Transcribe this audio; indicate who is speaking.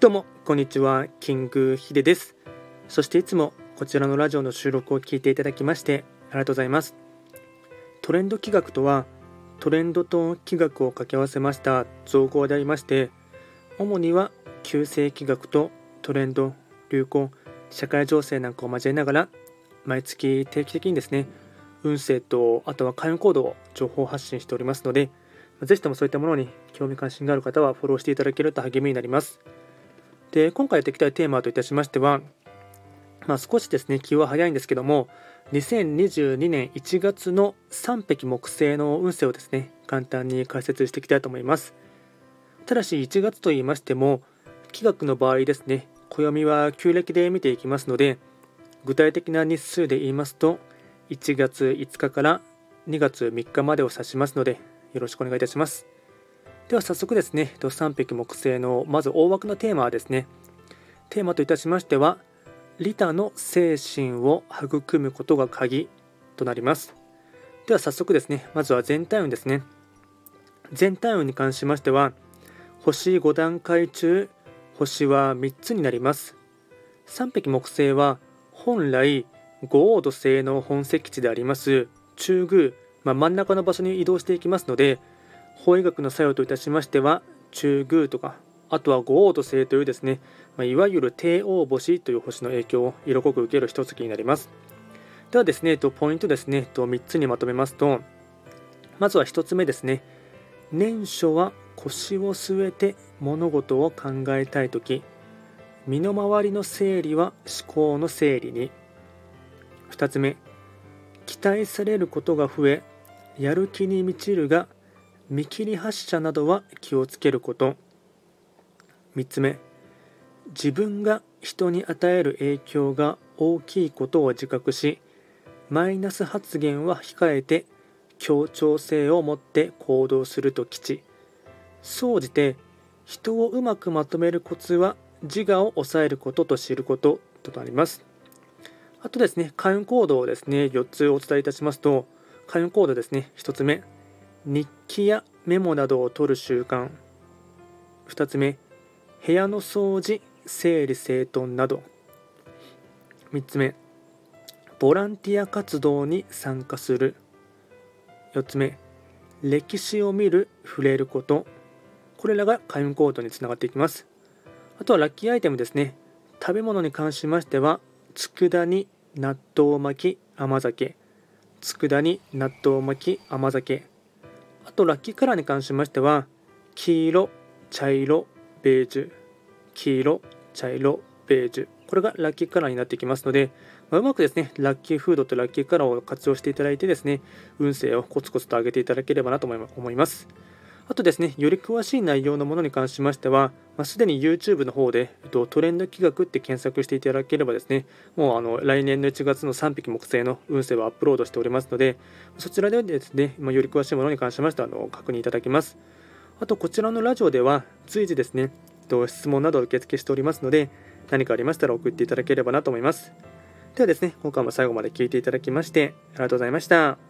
Speaker 1: どうもこんにちはキングヒデです。そしていつもこちらのラジオの収録を聞いていただきましてありがとうございます。トレンド企画とはトレンドと企画を掛け合わせました造語でありまして主には旧世企画とトレンド流行社会情勢なんかを交えながら毎月定期的にですね運勢とあとは開運行動を情報発信しておりますのでぜひともそういったものに興味関心がある方はフォローしていただけると励みになります。で今回やっていきたいテーマといたしましては、まあ、少しですね気は早いんですけども2022年1月の3匹木星の運勢をですね簡単に解説していきたいと思います。ただし1月と言いましても気学の場合ですね暦は旧暦で見ていきますので具体的な日数で言いますと1月5日から2月3日までを指しますのでよろしくお願いいたします。では早速ですね3匹木星のまず大枠のテーマはですねテーマといたしましては利他の精神を育むことが鍵となります。では早速ですねまずは全体運ですね。全体運に関しましては星5段階中星は3つになります。3匹木星は本来五黄土星の本石地であります中宮、まあ、真ん中の場所に移動していきますので法医学の作用といたしましては中宮とかあとは五黄土星というですね、まあ、いわゆる帝王星という星の影響を色濃く受ける一月になります。ではですねポイントですね3つにまとめますとまずは1つ目ですね。年初は腰を据えて物事を考えたい時身の回りの整理は思考の整理に。2つ目期待されることが増えやる気に満ちるが見切り発車などは気をつけること。3つ目自分が人に与える影響が大きいことを自覚しマイナス発言は控えて協調性を持って行動すると吉。総じて人をうまくまとめるコツは自我を抑えることと知ること。となります。あとですね開運行動をですね4つお伝えいたしますと開運行動ですね1つ目。日記やメモなどを取る習慣。2つ目部屋の掃除整理整頓など。3つ目ボランティア活動に参加する。4つ目歴史を見る触れること。これらが開運行動につながっていきます。あとはラッキーアイテムですね。食べ物に関しましては佃煮納豆巻き甘酒。佃煮納豆巻き甘酒。とラッキーカラーに関しましては黄色茶色ベージュ。黄色茶色ベージュ。これがラッキーカラーになってきますので、ま、うまくですねラッキーフードとラッキーカラーを活用していただいてですね運勢をコツコツと上げていただければなと思います。あとですねより詳しい内容のものに関しましてはまあ、すでに YouTube の方で、えっと、トレンド企画って検索していただければですね、もうあの来年の1月の3匹木星の運勢をアップロードしておりますので、そちらでですね、まあ、より詳しいものに関しましてはあの確認いただきます。あと、こちらのラジオでは随時ですね、えっと質問などを受付しておりますので、何かありましたら送っていただければなと思います。ではですね、今回も最後まで聞いていただきまして、ありがとうございました。